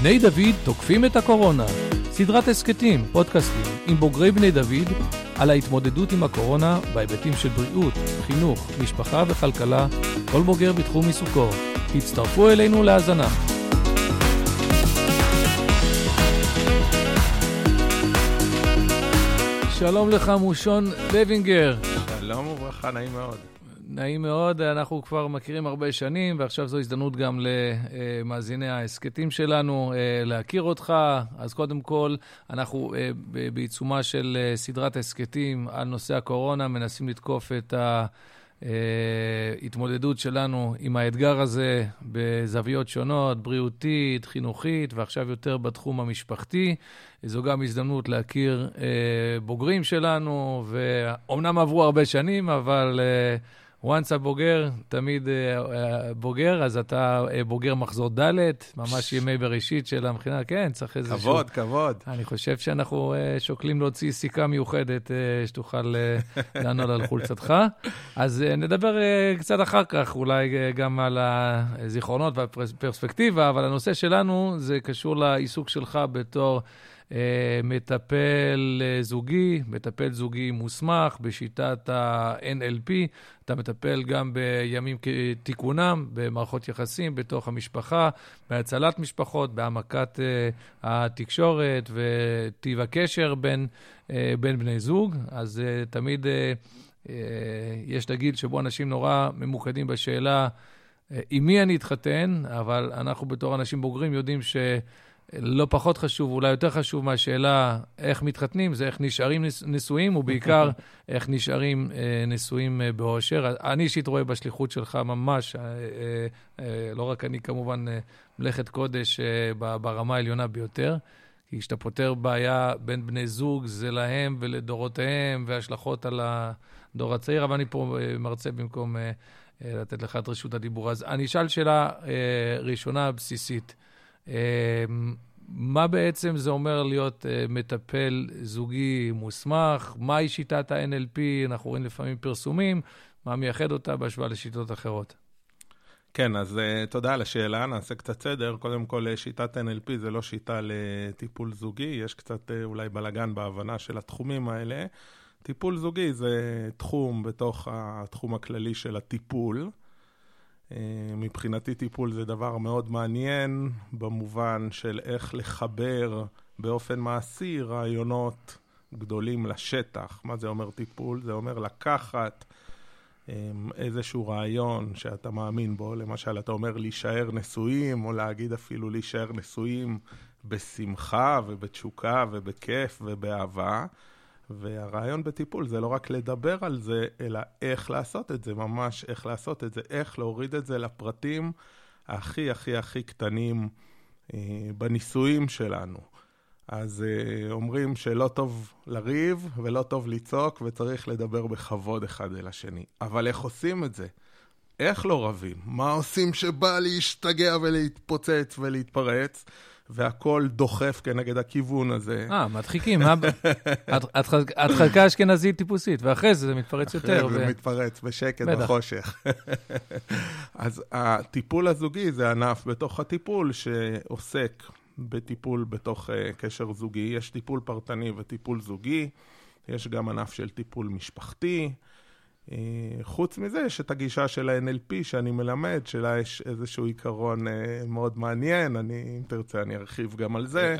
בני דוד תוקפים את הקורונה. סדרת הסכתים, פודקאסטים, עם בוגרי בני דוד, על ההתמודדות עם הקורונה בהיבטים של בריאות, חינוך, משפחה וכלכלה, כל בוגר בתחום עיסוקו. הצטרפו אלינו להאזנה. שלום לך, מושון לוינגר. שלום וברכה, נעים מאוד. נעים מאוד, אנחנו כבר מכירים הרבה שנים, ועכשיו זו הזדמנות גם למאזיני ההסכתים שלנו אה, להכיר אותך. אז קודם כל, אנחנו אה, בעיצומה של אה, סדרת הסכתים על נושא הקורונה, מנסים לתקוף את ההתמודדות שלנו עם האתגר הזה בזוויות שונות, בריאותית, חינוכית, ועכשיו יותר בתחום המשפחתי. זו גם הזדמנות להכיר בוגרים שלנו, ואומנם עברו הרבה שנים, אבל... once הבוגר, תמיד uh, בוגר, אז אתה uh, בוגר מחזור ד', ממש ימי בראשית של המכינה, כן, צריך איזה שהוא... כבוד, כבוד. אני חושב שאנחנו שוקלים להוציא סיכה מיוחדת שתוכל לענות על חולצתך. אז נדבר קצת אחר כך, אולי גם על הזיכרונות והפרספקטיבה, אבל הנושא שלנו זה קשור לעיסוק שלך בתור... אה, מטפל אה, זוגי, מטפל זוגי מוסמך בשיטת ה-NLP. אתה מטפל גם בימים כתיקונם, במערכות יחסים בתוך המשפחה, בהצלת משפחות, בהעמקת אה, התקשורת וטיב הקשר בין, בין בני זוג. אז תמיד יש את הגיל שבו אנשים נורא ממוקדים בשאלה עם מי אני אתחתן, אבל אנחנו בתור אנשים בוגרים יודעים ש... לא פחות חשוב, אולי יותר חשוב מהשאלה איך מתחתנים, זה איך נשארים נשואים, ובעיקר איך נשארים אה, נשואים אה, באושר. אני אישית רואה בשליחות שלך ממש, אה, אה, אה, לא רק אני כמובן, אה, מלאכת קודש אה, ברמה העליונה ביותר. כי כשאתה פותר בעיה בין בני זוג, זה להם ולדורותיהם, והשלכות על הדור הצעיר, אבל אני פה אה, מרצה במקום אה, לתת לך את רשות הדיבור. אז אני אשאל שאלה ראשונה בסיסית. אמ, מה בעצם זה אומר להיות uh, מטפל זוגי מוסמך? מהי שיטת ה-NLP? אנחנו רואים לפעמים פרסומים, מה מייחד אותה בהשוואה לשיטות אחרות? כן, אז uh, תודה על השאלה, נעשה קצת סדר. קודם כל, אה, שיטת NLP זה לא שיטה לטיפול זוגי, יש קצת uh, אולי בלאגן בהבנה של התחומים האלה. טיפול זוגי זה תחום בתוך התחום הכללי של הטיפול. אה, מבחינתי טיפול זה דבר מאוד מעניין, במובן של איך לחבר באופן מעשי רעיונות גדולים לשטח. מה זה אומר טיפול? זה אומר לקחת אה, איזשהו רעיון שאתה מאמין בו, למשל, אתה אומר להישאר נשואים, או להגיד אפילו להישאר נשואים בשמחה ובתשוקה ובכיף ובאהבה. והרעיון בטיפול זה לא רק לדבר על זה, אלא איך לעשות את זה, ממש איך לעשות את זה, איך להוריד את זה לפרטים הכי הכי הכי קטנים אה, בניסויים שלנו. אז אה, אומרים שלא טוב לריב ולא טוב לצעוק וצריך לדבר בכבוד אחד אל השני. אבל איך עושים את זה? איך לא רבים? מה עושים שבא להשתגע ולהתפוצץ ולהתפרץ? והכל דוחף כנגד הכיוון הזה. אה, מדחיקים. הדחקה אשכנזית טיפוסית, ואחרי זה זה מתפרץ יותר. אחרי זה מתפרץ בשקט, בחושך. אז הטיפול הזוגי זה ענף בתוך הטיפול שעוסק בטיפול בתוך אה, קשר זוגי. יש טיפול פרטני וטיפול זוגי, יש גם ענף של טיפול משפחתי. אה, חוץ מזה, יש את הגישה של ה-NLP שאני מלמד, שלה יש איזשהו עיקרון אה, מאוד מעניין, אני, אם תרצה, אני ארחיב גם על זה.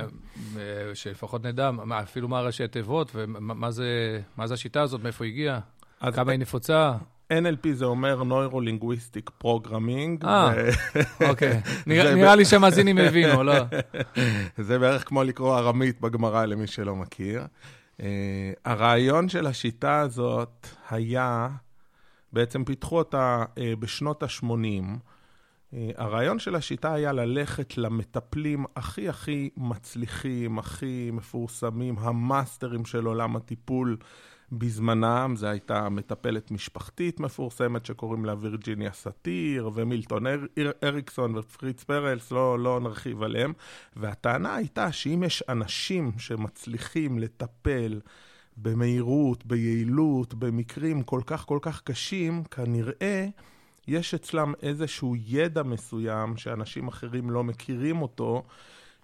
אה, שלפחות נדע, אפילו מה ראשי התיבות, ומה זה, זה השיטה הזאת, מאיפה היא הגיעה, כמה היא נפוצה. NLP זה אומר Neuro-Linguistic Programming. אה, אוקיי. נראה לי שהמאזינים הבינו, לא? זה בערך כמו לקרוא ארמית בגמרא למי שלא מכיר. Uh, הרעיון של השיטה הזאת היה, בעצם פיתחו אותה uh, בשנות ה-80. Uh, הרעיון של השיטה היה ללכת למטפלים הכי הכי מצליחים, הכי מפורסמים, המאסטרים של עולם הטיפול בזמנם. זו הייתה מטפלת משפחתית מפורסמת שקוראים לה וירג'יניה סאטיר, ומילטון אר, אריקסון ופריץ פרלס, לא, לא נרחיב עליהם. והטענה הייתה שאם יש אנשים שמצליחים לטפל במהירות, ביעילות, במקרים כל כך כל כך קשים, כנראה יש אצלם איזשהו ידע מסוים שאנשים אחרים לא מכירים אותו.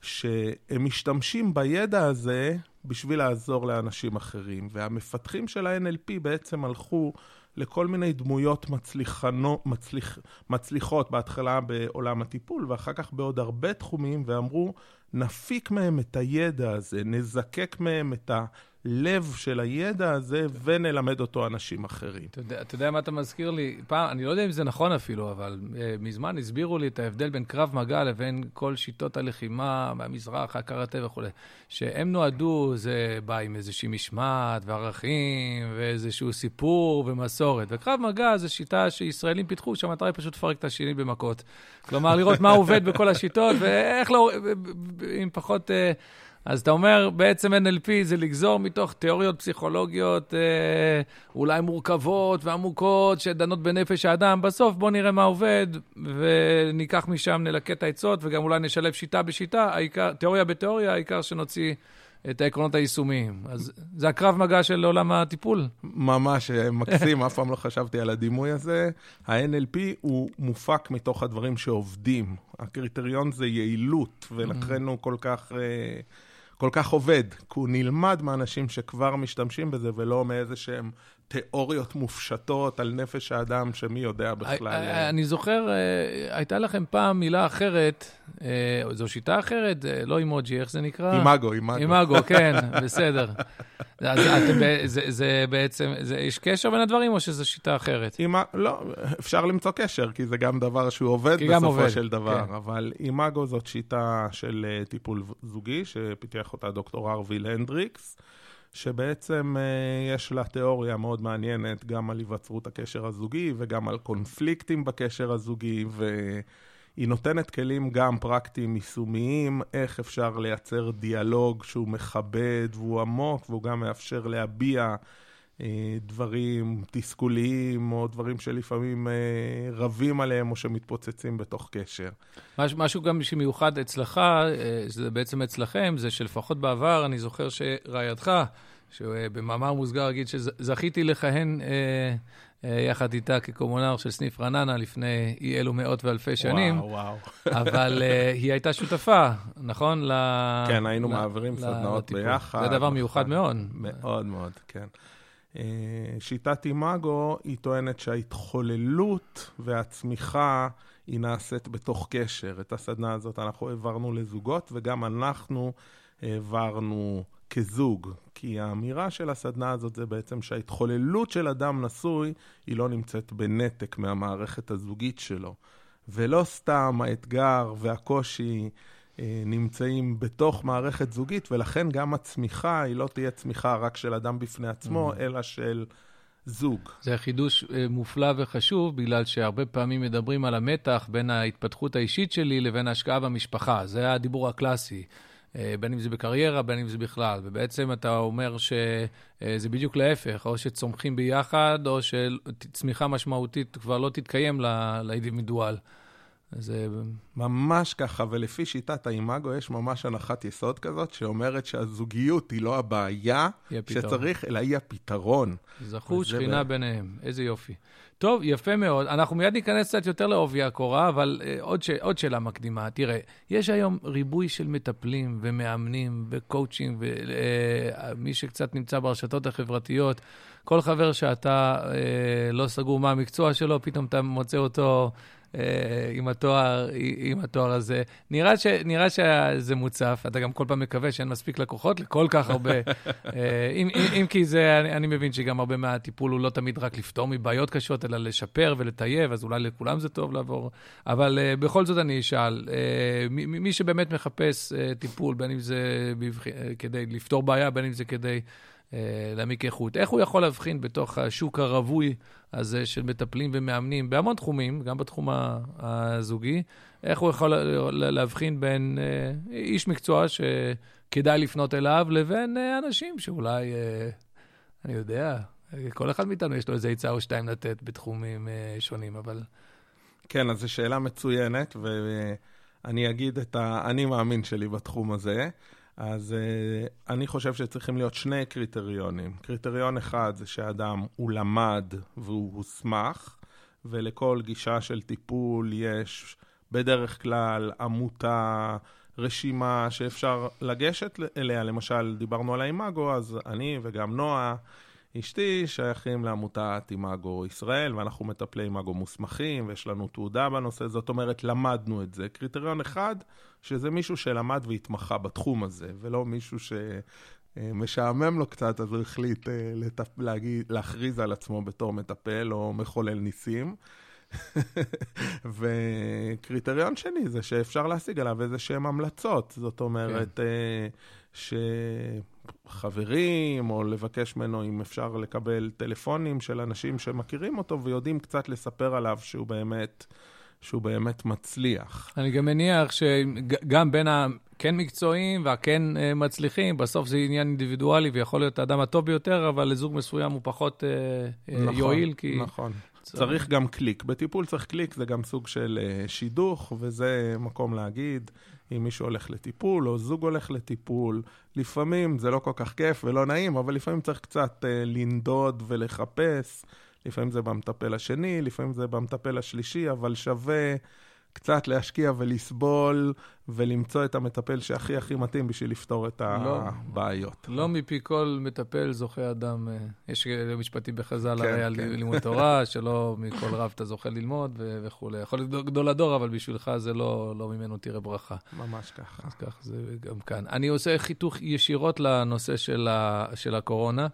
שהם משתמשים בידע הזה בשביל לעזור לאנשים אחרים. והמפתחים של ה-NLP בעצם הלכו לכל מיני דמויות מצליחנו, מצליח, מצליחות בהתחלה בעולם הטיפול, ואחר כך בעוד הרבה תחומים, ואמרו, נפיק מהם את הידע הזה, נזקק מהם את ה... הלב של הידע הזה ונלמד אותו אנשים אחרים. אתה יודע, אתה יודע מה אתה מזכיר לי? פעם, אני לא יודע אם זה נכון אפילו, אבל uh, מזמן הסבירו לי את ההבדל בין קרב מגע לבין כל שיטות הלחימה מהמזרח, הקראטה וכולי. שהם נועדו, זה בא עם איזושהי משמעת וערכים ואיזשהו סיפור ומסורת. וקרב מגע זה שיטה שישראלים פיתחו, שהמטרה היא פשוט לפרק את השני במכות. כלומר, לראות מה עובד בכל השיטות ואיך לא, עם פחות... Uh, אז אתה אומר, בעצם NLP זה לגזור מתוך תיאוריות פסיכולוגיות אה, אולי מורכבות ועמוקות שדנות בנפש האדם. בסוף בוא נראה מה עובד, וניקח משם, נלקט את העצות, וגם אולי נשלב שיטה בשיטה, העיקר, תיאוריה בתיאוריה, העיקר שנוציא את העקרונות היישומיים. אז זה הקרב מגע של עולם הטיפול. ממש אה, מקסים, אף פעם לא חשבתי על הדימוי הזה. ה-NLP הוא מופק מתוך הדברים שעובדים. הקריטריון זה יעילות, ולכן הוא כל כך... Uh, כל כך עובד, כי הוא נלמד מאנשים שכבר משתמשים בזה, ולא מאיזה שהם תיאוריות מופשטות על נפש האדם, שמי יודע בכלל. אה, אני זוכר, אה, הייתה לכם פעם מילה אחרת, אה, זו שיטה אחרת, לא אימוג'י, איך זה נקרא? אימאגו, אימאגו. אימאגו, כן, בסדר. אז זה, זה בעצם, זה, יש קשר בין הדברים, או שזו שיטה אחרת? אימא, לא, אפשר למצוא קשר, כי זה גם דבר שהוא עובד בסופו עובד, של דבר. כן. אבל אימאגו זאת שיטה של טיפול זוגי, שפיתח אותה דוקטור ארווי הנדריקס. שבעצם אה, יש לה תיאוריה מאוד מעניינת גם על היווצרות הקשר הזוגי וגם על קונפליקטים בקשר הזוגי, והיא נותנת כלים גם פרקטיים יישומיים, איך אפשר לייצר דיאלוג שהוא מכבד והוא עמוק והוא גם מאפשר להביע דברים תסכוליים, או דברים שלפעמים אה, רבים עליהם, או שמתפוצצים בתוך קשר. מש, משהו גם שמיוחד אצלך, זה בעצם אצלכם, זה שלפחות בעבר, אני זוכר שרעייתך, שבמאמר מוסגר אגיד שזכיתי לכהן אה, אה, יחד איתה כקומונר של סניף רעננה לפני אי אלו מאות ואלפי שנים. וואו, וואו. אבל אה, היא הייתה שותפה, נכון? ל... כן, היינו ל... מעבירים סדנאות ביחד. זה דבר מיוחד נכון. מאוד. מאוד מאוד, כן. אה, שיטת אימאגו, היא טוענת שההתחוללות והצמיחה היא נעשית בתוך קשר. את הסדנה הזאת אנחנו העברנו לזוגות, וגם אנחנו העברנו כזוג. כי האמירה של הסדנה הזאת זה בעצם שההתחוללות של אדם נשוי, היא לא נמצאת בנתק מהמערכת הזוגית שלו. ולא סתם האתגר והקושי נמצאים בתוך מערכת זוגית, ולכן גם הצמיחה היא לא תהיה צמיחה רק של אדם בפני עצמו, mm-hmm. אלא של זוג. זה חידוש אה, מופלא וחשוב, בגלל שהרבה פעמים מדברים על המתח בין ההתפתחות האישית שלי לבין ההשקעה במשפחה. זה הדיבור הקלאסי. אה, בין אם זה בקריירה, בין אם זה בכלל. ובעצם אתה אומר שזה אה, בדיוק להפך, או שצומחים ביחד, או שצמיחה משמעותית כבר לא תתקיים לאינדיבידואל. זה ממש ככה, ולפי שיטת האימאגו יש ממש הנחת יסוד כזאת, שאומרת שהזוגיות היא לא הבעיה שצריך, אלא היא הפתרון. זכו שכינה ב... ביניהם, איזה יופי. טוב, יפה מאוד. אנחנו מיד ניכנס קצת יותר לעובי הקורה, אבל uh, עוד, ש... עוד שאלה מקדימה. תראה, יש היום ריבוי של מטפלים ומאמנים וקואוצ'ים, ומי uh, שקצת נמצא ברשתות החברתיות, כל חבר שאתה uh, לא סגור מה המקצוע שלו, פתאום אתה מוצא אותו... אה, עם התואר, עם התואר הזה. נראה, ש, נראה שזה מוצף, אתה גם כל פעם מקווה שאין מספיק לקוחות לכל כך הרבה. אה, אם, אם, אם כי זה, אני, אני מבין שגם הרבה מהטיפול הוא לא תמיד רק לפתור מבעיות קשות, אלא לשפר ולטייב, אז אולי לכולם זה טוב לעבור. אבל uh, בכל זאת אני אשאל, uh, מי, מי שבאמת מחפש uh, טיפול, בין אם זה בבח... כדי לפתור בעיה, בין אם זה כדי... אה, להעמיק איכות. איך הוא יכול להבחין בתוך השוק הרווי הזה של מטפלים ומאמנים בהמון תחומים, גם בתחום הזוגי, איך הוא יכול להבחין בין אה, איש מקצוע שכדאי לפנות אליו לבין אה, אנשים שאולי, אני יודע, כל אחד מאיתנו יש לו איזה עצה או שתיים לתת בתחומים שונים, אבל... כן, אז זו שאלה מצוינת, ואני אגיד את האני מאמין שלי בתחום הזה. אז uh, אני חושב שצריכים להיות שני קריטריונים. קריטריון אחד זה שאדם הוא למד והוא הוסמך, ולכל גישה של טיפול יש בדרך כלל עמותה רשימה שאפשר לגשת אליה. למשל, דיברנו על האימאגו, אז אני וגם נועה, אשתי, שייכים לעמותת אימאגו ישראל, ואנחנו מטפלי אימאגו מוסמכים, ויש לנו תעודה בנושא, זאת אומרת, למדנו את זה. קריטריון אחד, שזה מישהו שלמד והתמחה בתחום הזה, ולא מישהו ש... משעמם לו קצת, אז הוא החליט אה, לטפ... להגיד, להכריז על עצמו בתור מטפל או מחולל ניסים. וקריטריון שני זה שאפשר להשיג עליו איזה שהם המלצות. זאת אומרת, כן. אה, שחברים, או לבקש ממנו אם אפשר לקבל טלפונים של אנשים שמכירים אותו ויודעים קצת לספר עליו שהוא באמת... שהוא באמת מצליח. אני גם מניח שגם בין הכן מקצועיים והכן אה, מצליחים, בסוף זה עניין אינדיבידואלי ויכול להיות האדם הטוב ביותר, אבל לזוג מסוים הוא פחות אה, נכון, יועיל, כי... נכון. צריך גם קליק. בטיפול צריך קליק, זה גם סוג של שידוך, וזה מקום להגיד, אם מישהו הולך לטיפול, או זוג הולך לטיפול, לפעמים זה לא כל כך כיף ולא נעים, אבל לפעמים צריך קצת uh, לנדוד ולחפש. לפעמים זה במטפל השני, לפעמים זה במטפל השלישי, אבל שווה קצת להשקיע ולסבול ולמצוא את המטפל שהכי הכי מתאים בשביל לפתור את לא. הבעיות. לא מפי כל מטפל זוכה אדם, אה, יש משפטי בחז"ל כן, הרי על כן. לימוד תורה, שלא מכל רב אתה זוכה ללמוד וכולי. יכול להיות גדול הדור, אבל בשבילך זה לא, לא ממנו תראה ברכה. ממש ככה. אז כך זה גם כאן. אני עושה חיתוך ישירות לנושא של, ה, של הקורונה.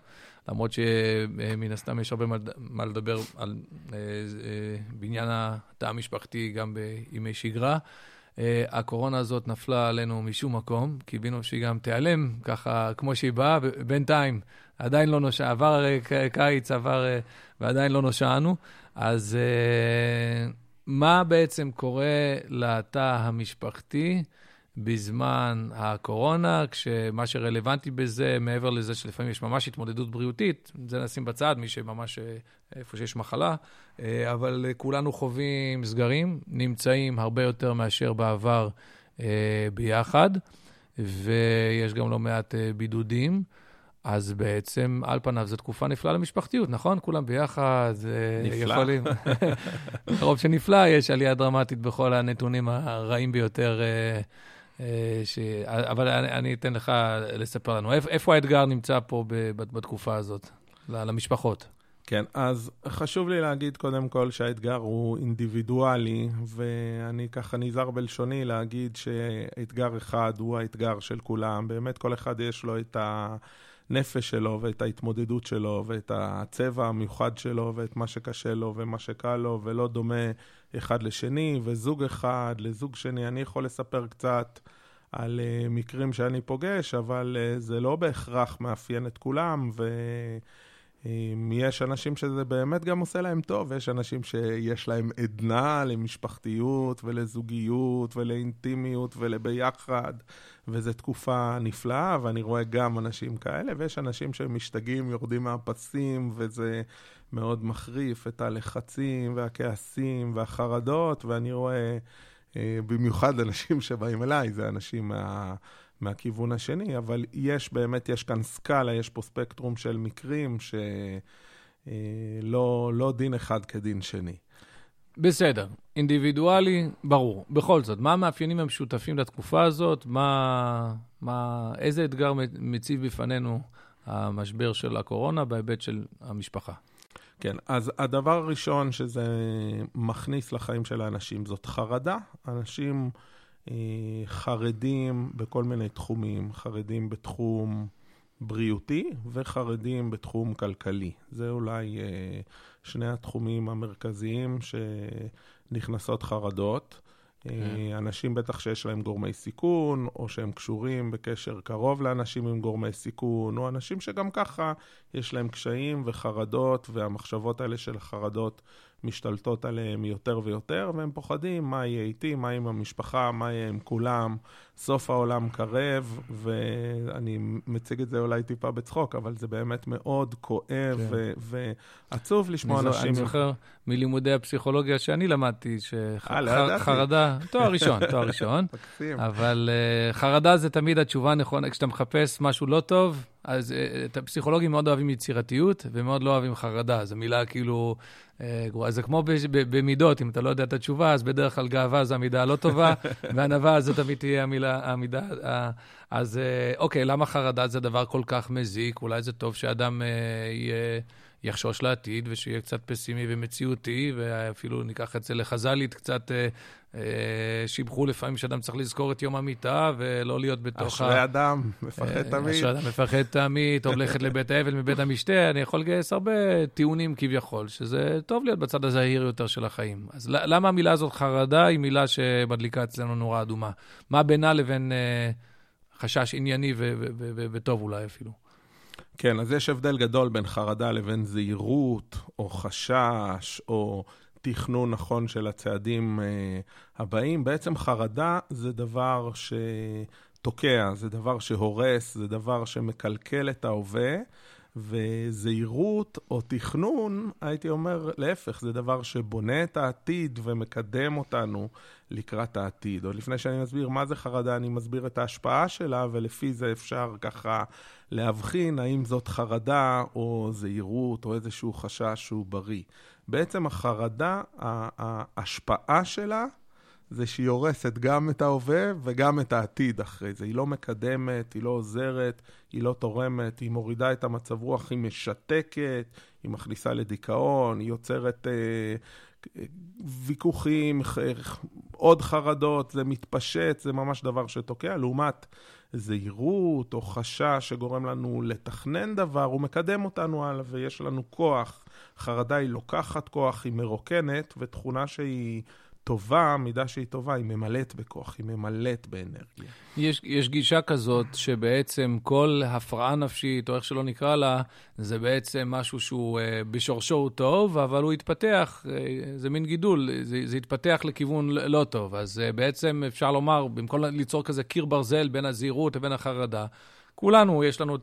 למרות שמן הסתם יש הרבה מה לדבר על, אה, אה, בעניין התא המשפחתי גם בימי שגרה. אה, הקורונה הזאת נפלה עלינו משום מקום, קיווינו שהיא גם תיעלם, ככה כמו שהיא באה, בינתיים עדיין לא נושע, עבר קיץ, עבר, ועדיין לא נושענו. אז מה בעצם קורה לתא המשפחתי? בזמן הקורונה, כשמה שרלוונטי בזה, מעבר לזה שלפעמים יש ממש התמודדות בריאותית, זה נשים בצד, מי שממש, אה, איפה שיש מחלה, אה, אבל כולנו חווים סגרים, נמצאים הרבה יותר מאשר בעבר אה, ביחד, ויש גם לא מעט בידודים. אז בעצם, על פניו, זו תקופה נפלאה למשפחתיות, נכון? כולם ביחד, נפלא. יכולים... מרוב שנפלא, יש עלייה דרמטית בכל הנתונים הרעים ביותר ש... אבל אני, אני אתן לך לספר לנו. איפה האתגר נמצא פה בתקופה הזאת, למשפחות? כן, אז חשוב לי להגיד קודם כל שהאתגר הוא אינדיבידואלי, ואני ככה נזהר בלשוני להגיד שאתגר אחד הוא האתגר של כולם. באמת כל אחד יש לו את הנפש שלו ואת ההתמודדות שלו ואת הצבע המיוחד שלו ואת מה שקשה לו ומה שקל לו, ולא דומה אחד לשני, וזוג אחד לזוג שני. אני יכול לספר קצת על uh, מקרים שאני פוגש, אבל uh, זה לא בהכרח מאפיין את כולם, ויש אנשים שזה באמת גם עושה להם טוב, ויש אנשים שיש להם עדנה למשפחתיות ולזוגיות ולאינטימיות ולביחד, וזו תקופה נפלאה, ואני רואה גם אנשים כאלה, ויש אנשים שמשתגעים, יורדים מהפסים, וזה מאוד מחריף את הלחצים והכעסים והחרדות, ואני רואה אה, במיוחד אנשים שבאים אליי, זה אנשים מה, מהכיוון השני, אבל יש באמת, יש כאן סקאלה, יש פה ספקטרום של מקרים שלא אה, לא דין אחד כדין שני. בסדר, אינדיבידואלי, ברור. בכל זאת, מה המאפיינים המשותפים לתקופה הזאת? מה, מה, איזה אתגר מציב בפנינו המשבר של הקורונה בהיבט של המשפחה? כן, אז הדבר הראשון שזה מכניס לחיים של האנשים זאת חרדה. אנשים חרדים בכל מיני תחומים, חרדים בתחום בריאותי וחרדים בתחום כלכלי. זה אולי אה, שני התחומים המרכזיים שנכנסות חרדות. כן. אה, אנשים בטח שיש להם גורמי סיכון, או שהם קשורים בקשר קרוב לאנשים עם גורמי סיכון, או אנשים שגם ככה יש להם קשיים וחרדות, והמחשבות האלה של חרדות משתלטות עליהם יותר ויותר, והם פוחדים מה יהיה איתי, מה עם המשפחה, מה יהיה עם כולם, סוף העולם קרב, ואני מציג את זה אולי טיפה בצחוק, אבל זה באמת מאוד כואב כן. ועצוב לשמוע אני אנשים... אני זוכר מלימודי הפסיכולוגיה שאני למדתי, שחרדה, חרדה, תואר ראשון, תואר ראשון. מקסים. אבל uh, חרדה זה תמיד התשובה הנכונה. כשאתה מחפש משהו לא טוב, אז uh, הפסיכולוגים מאוד אוהבים יצירתיות ומאוד לא אוהבים חרדה. זו מילה כאילו uh, גרועה. זה כמו ב- ב- במידות, אם אתה לא יודע את התשובה, אז בדרך כלל גאווה זו המידה הלא טובה, וענווה זו תמיד תהיה המילה, המידה... Uh, אז uh, אוקיי, למה חרדה זה דבר כל כך מזיק? אולי זה טוב שאדם uh, יהיה... יחשוש לעתיד ושיהיה קצת פסימי ומציאותי, ואפילו ניקח את זה לחז"לית, קצת אה, אה, שיבחו לפעמים שאדם צריך לזכור את יום המיטה ולא להיות בתוך אשרי ה... אדם, מפחד אה, תמיד. אשרי אדם מפחד תמיד, טוב ללכת לבית האבל מבית המשתה, אני יכול לגייס הרבה טיעונים כביכול, שזה טוב להיות בצד הזהיר יותר של החיים. אז למה המילה הזאת חרדה היא מילה שמדליקה אצלנו נורה אדומה? מה בינה לבין אה, חשש ענייני וטוב אולי אפילו? כן, אז יש הבדל גדול בין חרדה לבין זהירות, או חשש, או תכנון נכון של הצעדים אה, הבאים. בעצם חרדה זה דבר שתוקע, זה דבר שהורס, זה דבר שמקלקל את ההווה. וזהירות או תכנון, הייתי אומר, להפך, זה דבר שבונה את העתיד ומקדם אותנו לקראת העתיד. עוד לפני שאני מסביר מה זה חרדה, אני מסביר את ההשפעה שלה, ולפי זה אפשר ככה להבחין האם זאת חרדה או זהירות או איזשהו חשש שהוא בריא. בעצם החרדה, ההשפעה שלה זה שהיא הורסת גם את ההווה וגם את העתיד אחרי זה. היא לא מקדמת, היא לא עוזרת, היא לא תורמת, היא מורידה את המצב רוח, היא משתקת, היא מכניסה לדיכאון, היא יוצרת אה, ויכוחים, עוד חרדות, זה מתפשט, זה ממש דבר שתוקע. לעומת זהירות או חשש שגורם לנו לתכנן דבר, הוא מקדם אותנו הלאה ויש לנו כוח. חרדה היא לוקחת כוח, היא מרוקנת, ותכונה שהיא טובה, מידה שהיא טובה, היא ממלאת בכוח, היא ממלאת באנרגיה. יש, יש גישה כזאת שבעצם כל הפרעה נפשית, או איך שלא נקרא לה, זה בעצם משהו שהוא uh, בשורשו הוא טוב, אבל הוא התפתח, uh, זה מין גידול, זה, זה התפתח לכיוון לא טוב. אז uh, בעצם אפשר לומר, במקום ליצור כזה קיר ברזל בין הזהירות לבין החרדה, כולנו, יש לנו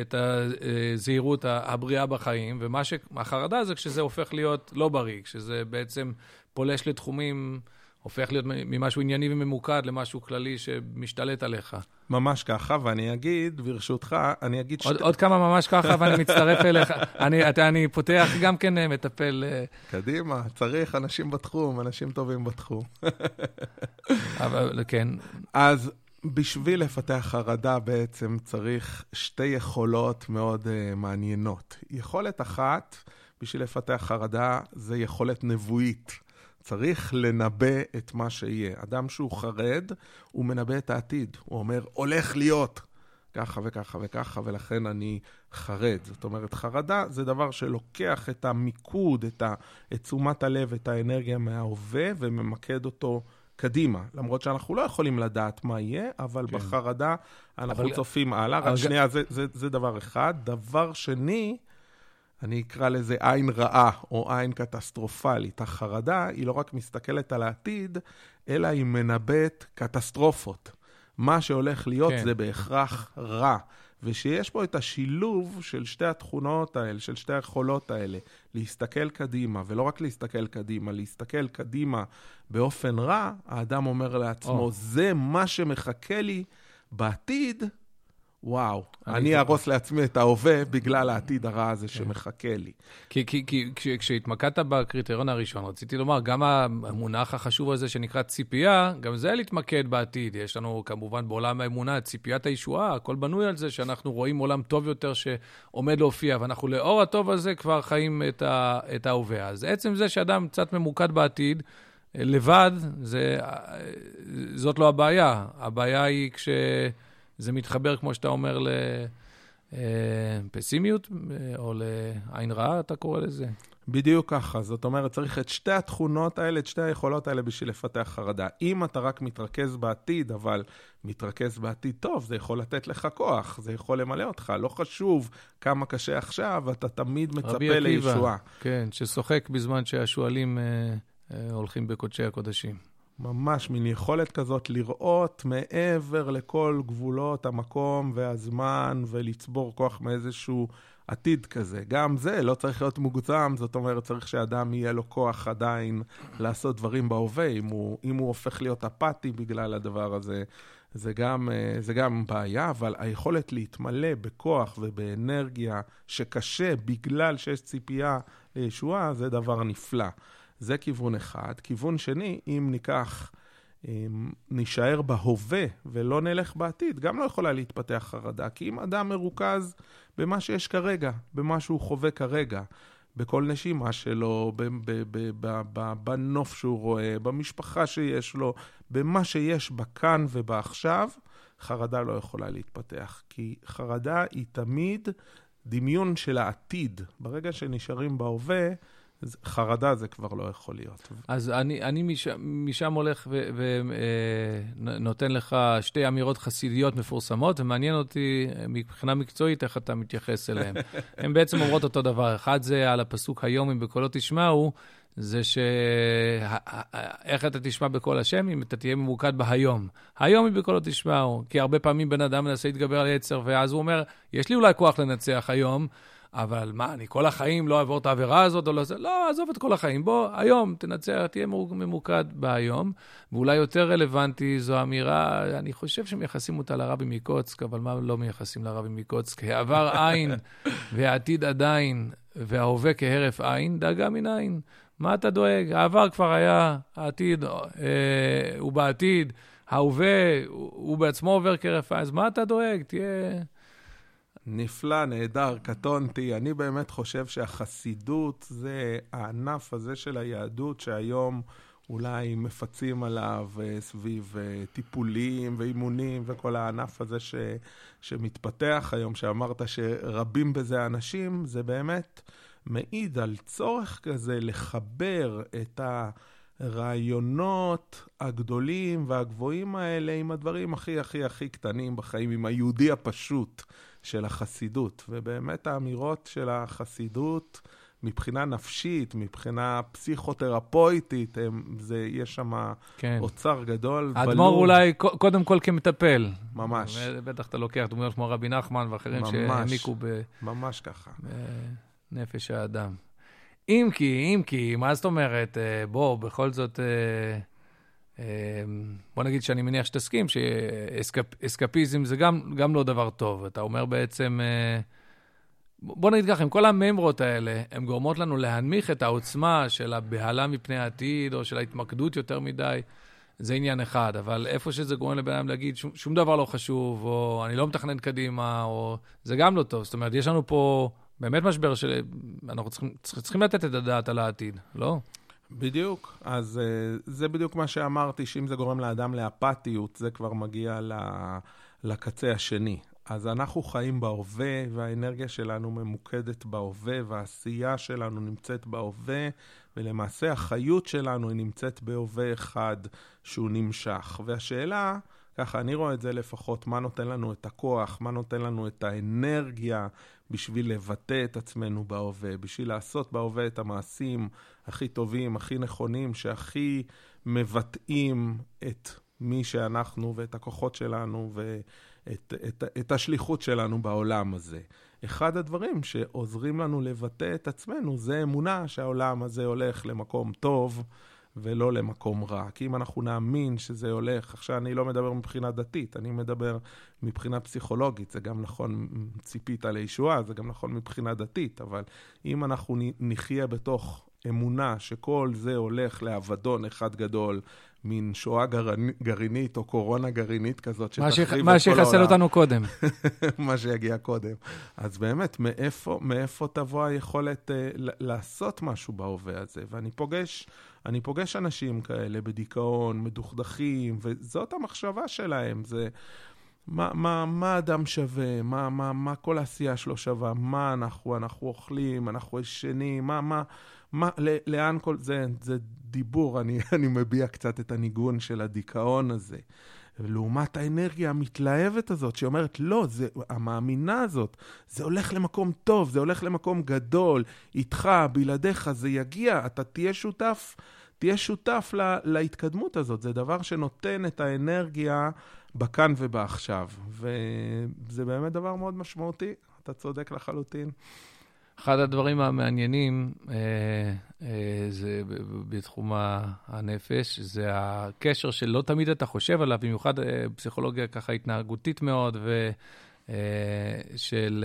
את הזהירות הבריאה בחיים, ומה שהחרדה זה כשזה הופך להיות לא בריא, כשזה בעצם פולש לתחומים, הופך להיות ממשהו ענייני וממוקד למשהו כללי שמשתלט עליך. ממש ככה, ואני אגיד, ברשותך, אני אגיד... עוד, שת... עוד כמה ממש ככה, ואני מצטרף אליך. אני, אתה, אני פותח גם כן אה, מטפל... אה, קדימה, צריך אנשים בתחום, אנשים טובים בתחום. אבל כן. אז בשביל לפתח חרדה בעצם צריך שתי יכולות מאוד uh, מעניינות. יכולת אחת, בשביל לפתח חרדה, זה יכולת נבואית. צריך לנבא את מה שיהיה. אדם שהוא חרד, הוא מנבא את העתיד. הוא אומר, הולך להיות ככה וככה וככה, ולכן אני חרד. זאת אומרת, חרדה זה דבר שלוקח את המיקוד, את, ה, את תשומת הלב, את האנרגיה מההווה, וממקד אותו קדימה. למרות שאנחנו לא יכולים לדעת מה יהיה, אבל כן. בחרדה אנחנו אבל... צופים הלאה. רק שנייה, זה, זה, זה דבר אחד. דבר שני, אני אקרא לזה עין רעה או עין קטסטרופלית. החרדה היא לא רק מסתכלת על העתיד, אלא היא מנבאת קטסטרופות. מה שהולך להיות כן. זה בהכרח רע. ושיש פה את השילוב של שתי התכונות האלה, של שתי היכולות האלה, להסתכל קדימה, ולא רק להסתכל קדימה, להסתכל קדימה באופן רע, האדם אומר לעצמו, oh. זה מה שמחכה לי בעתיד, וואו, אני אהרוס לעצמי את ההווה בגלל העתיד הרע הזה כן. שמחכה לי. כי, כי, כי כשהתמקדת בקריטריון הראשון, רציתי לומר, גם המונח החשוב הזה שנקרא ציפייה, גם זה להתמקד בעתיד. יש לנו כמובן בעולם האמונה את ציפיית הישועה, הכל בנוי על זה שאנחנו רואים עולם טוב יותר שעומד להופיע, ואנחנו לאור הטוב הזה כבר חיים את, ה, את ההווה. אז עצם זה שאדם קצת ממוקד בעתיד, לבד, זה, זאת לא הבעיה. הבעיה היא כש... זה מתחבר, כמו שאתה אומר, לפסימיות אה, או לעין רעה, אתה קורא לזה? בדיוק ככה. זאת אומרת, צריך את שתי התכונות האלה, את שתי היכולות האלה בשביל לפתח חרדה. אם אתה רק מתרכז בעתיד, אבל מתרכז בעתיד טוב, זה יכול לתת לך כוח, זה יכול למלא אותך. לא חשוב כמה קשה עכשיו, אתה תמיד מצפה לישועה. כן, ששוחק בזמן שהשועלים אה, אה, הולכים בקודשי הקודשים. ממש מין יכולת כזאת לראות מעבר לכל גבולות המקום והזמן ולצבור כוח מאיזשהו עתיד כזה. גם זה לא צריך להיות מוגזם, זאת אומרת, צריך שאדם יהיה לו כוח עדיין לעשות דברים בהווה. אם הוא, אם הוא הופך להיות אפאתי בגלל הדבר הזה, זה גם, אה, זה גם בעיה, אבל היכולת להתמלא בכוח ובאנרגיה שקשה בגלל שיש ציפייה לישועה, זה דבר נפלא. זה כיוון אחד. כיוון שני, אם ניקח... נישאר בהווה ולא נלך בעתיד, גם לא יכולה להתפתח חרדה. כי אם אדם מרוכז במה שיש כרגע, במה שהוא חווה כרגע, בכל נשימה שלו, בנוף שהוא רואה, במשפחה שיש לו, במה שיש בכאן ובעכשיו, חרדה לא יכולה להתפתח. כי חרדה היא תמיד דמיון של העתיד. ברגע שנשארים בהווה, חרדה זה כבר לא יכול להיות. אז אני, אני משם, משם הולך ונותן אה, לך שתי אמירות חסידיות מפורסמות, ומעניין אותי אה, מבחינה מקצועית איך אתה מתייחס אליהן. הן בעצם אומרות אותו דבר. אחד זה על הפסוק היום, אם בקולו תשמעו, זה ש... איך אתה תשמע בקול השם אם אתה תהיה ממוקד בהיום. היום אם בקולו תשמעו, כי הרבה פעמים בן אדם מנסה להתגבר על יצר, ואז הוא אומר, יש לי אולי כוח לנצח היום, אבל מה, אני כל החיים לא אעבור את העבירה הזאת או לא זה? לא, עזוב את כל החיים. בוא, היום, תנצח, תהיה ממוקד בהיום. ואולי יותר רלוונטי זו אמירה, אני חושב שמייחסים אותה לרבי מקוצק, אבל מה לא מייחסים לרבי מקוצק? העבר עין והעתיד עדיין, וההווה כהרף עין, דאגה מן עין. מה אתה דואג? העבר כבר היה, העתיד אה, הוא בעתיד, ההווה הוא, הוא בעצמו עובר כהרף עין, אז מה אתה דואג? תהיה... נפלא, נהדר, קטונתי. אני באמת חושב שהחסידות זה הענף הזה של היהדות שהיום אולי מפצים עליו אה, סביב אה, טיפולים ואימונים וכל הענף הזה ש, שמתפתח היום, שאמרת שרבים בזה אנשים, זה באמת מעיד על צורך כזה לחבר את הרעיונות הגדולים והגבוהים האלה עם הדברים הכי הכי הכי קטנים בחיים, עם היהודי הפשוט. של החסידות. ובאמת האמירות של החסידות, מבחינה נפשית, מבחינה פסיכותרפויטית, הם, זה, יש שם כן. אוצר גדול. האדמו"ר אולי קודם כל כמטפל. ממש. בטח אתה לוקח דמויות כמו רבי נחמן ואחרים שהעמיקו ב... ממש ככה. בנפש האדם. אם כי, אם כי, מה זאת אומרת? אה, בוא, בכל זאת... אמ, בוא נגיד שאני מניח שתסכים שאסקפיזם זה גם, גם לא דבר טוב. אתה אומר בעצם, אה, בוא נגיד ככה, עם כל הממרות האלה, הן גורמות לנו להנמיך את העוצמה של הבהלה מפני העתיד, או של ההתמקדות יותר מדי. זה עניין אחד, אבל איפה שזה גורם לבן אדם להגיד שום, שום דבר לא חשוב, או אני לא מתכנן קדימה, או זה גם לא טוב. זאת אומרת, יש לנו פה באמת משבר שאנחנו צריכים, צריכים לתת את הדעת על העתיד, לא? בדיוק. אז uh, זה בדיוק מה שאמרתי, שאם זה גורם לאדם לאפתיות, זה כבר מגיע לקצה השני. אז אנחנו חיים בהווה, והאנרגיה שלנו ממוקדת בהווה, והעשייה שלנו נמצאת בהווה, ולמעשה החיות שלנו היא נמצאת בהווה אחד שהוא נמשך. והשאלה, ככה אני רואה את זה לפחות, מה נותן לנו את הכוח, מה נותן לנו את האנרגיה בשביל לבטא את עצמנו בהווה, בשביל לעשות בהווה את המעשים הכי טובים, הכי נכונים, שהכי מבטאים את מי שאנחנו ואת הכוחות שלנו ואת את, את השליחות שלנו בעולם הזה. אחד הדברים שעוזרים לנו לבטא את עצמנו זה אמונה שהעולם הזה הולך למקום טוב. ולא למקום רע. כי אם אנחנו נאמין שזה הולך, עכשיו אני לא מדבר מבחינה דתית, אני מדבר מבחינה פסיכולוגית, זה גם נכון, ציפית לישועה, זה גם נכון מבחינה דתית, אבל אם אנחנו נחיה בתוך אמונה שכל זה הולך לאבדון אחד גדול, מין שואה גרעינית או קורונה גרעינית כזאת, שתחריב את כל העולם. מה שיחסל אותנו קודם. מה שיגיע קודם. אז באמת, מאיפה, מאיפה תבוא היכולת uh, לעשות משהו בהווה הזה? ואני פוגש, אני פוגש אנשים כאלה בדיכאון, מדוכדכים, וזאת המחשבה שלהם. זה... מה, מה, מה אדם שווה? מה, מה, מה כל העשייה שלו שווה? מה אנחנו, אנחנו אוכלים, אנחנו ישנים, מה, מה, מה, לאן כל זה, זה דיבור, אני, אני מביע קצת את הניגון של הדיכאון הזה. לעומת האנרגיה המתלהבת הזאת, שאומרת, לא, זה, המאמינה הזאת, זה הולך למקום טוב, זה הולך למקום גדול, איתך, בלעדיך, זה יגיע, אתה תהיה שותף, תהיה שותף לה, להתקדמות הזאת. זה דבר שנותן את האנרגיה בכאן ובעכשיו, וזה באמת דבר מאוד משמעותי. אתה צודק לחלוטין. אחד הדברים המעניינים אה, אה, זה בתחום הנפש, זה הקשר שלא תמיד אתה חושב עליו, במיוחד אה, פסיכולוגיה ככה התנהגותית מאוד, ושל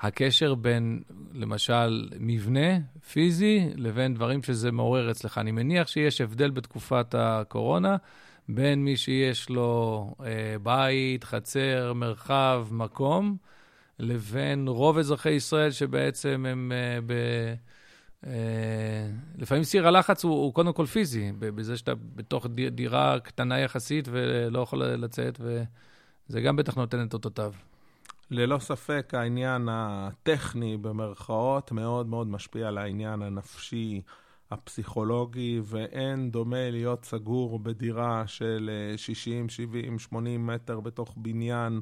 הקשר בין, למשל, מבנה פיזי לבין דברים שזה מעורר אצלך. אני מניח שיש הבדל בתקופת הקורונה. בין מי שיש לו אה, בית, חצר, מרחב, מקום, לבין רוב אזרחי ישראל שבעצם הם אה, ב... אה, לפעמים סיר הלחץ הוא, הוא קודם כל פיזי, בזה שאתה בתוך דירה קטנה יחסית ולא יכול לצאת, וזה גם בטח נותן את אותותיו. ללא ספק העניין הטכני במרכאות מאוד מאוד משפיע על העניין הנפשי, הפסיכולוגי, ואין דומה להיות סגור בדירה של 60, 70, 80 מטר בתוך בניין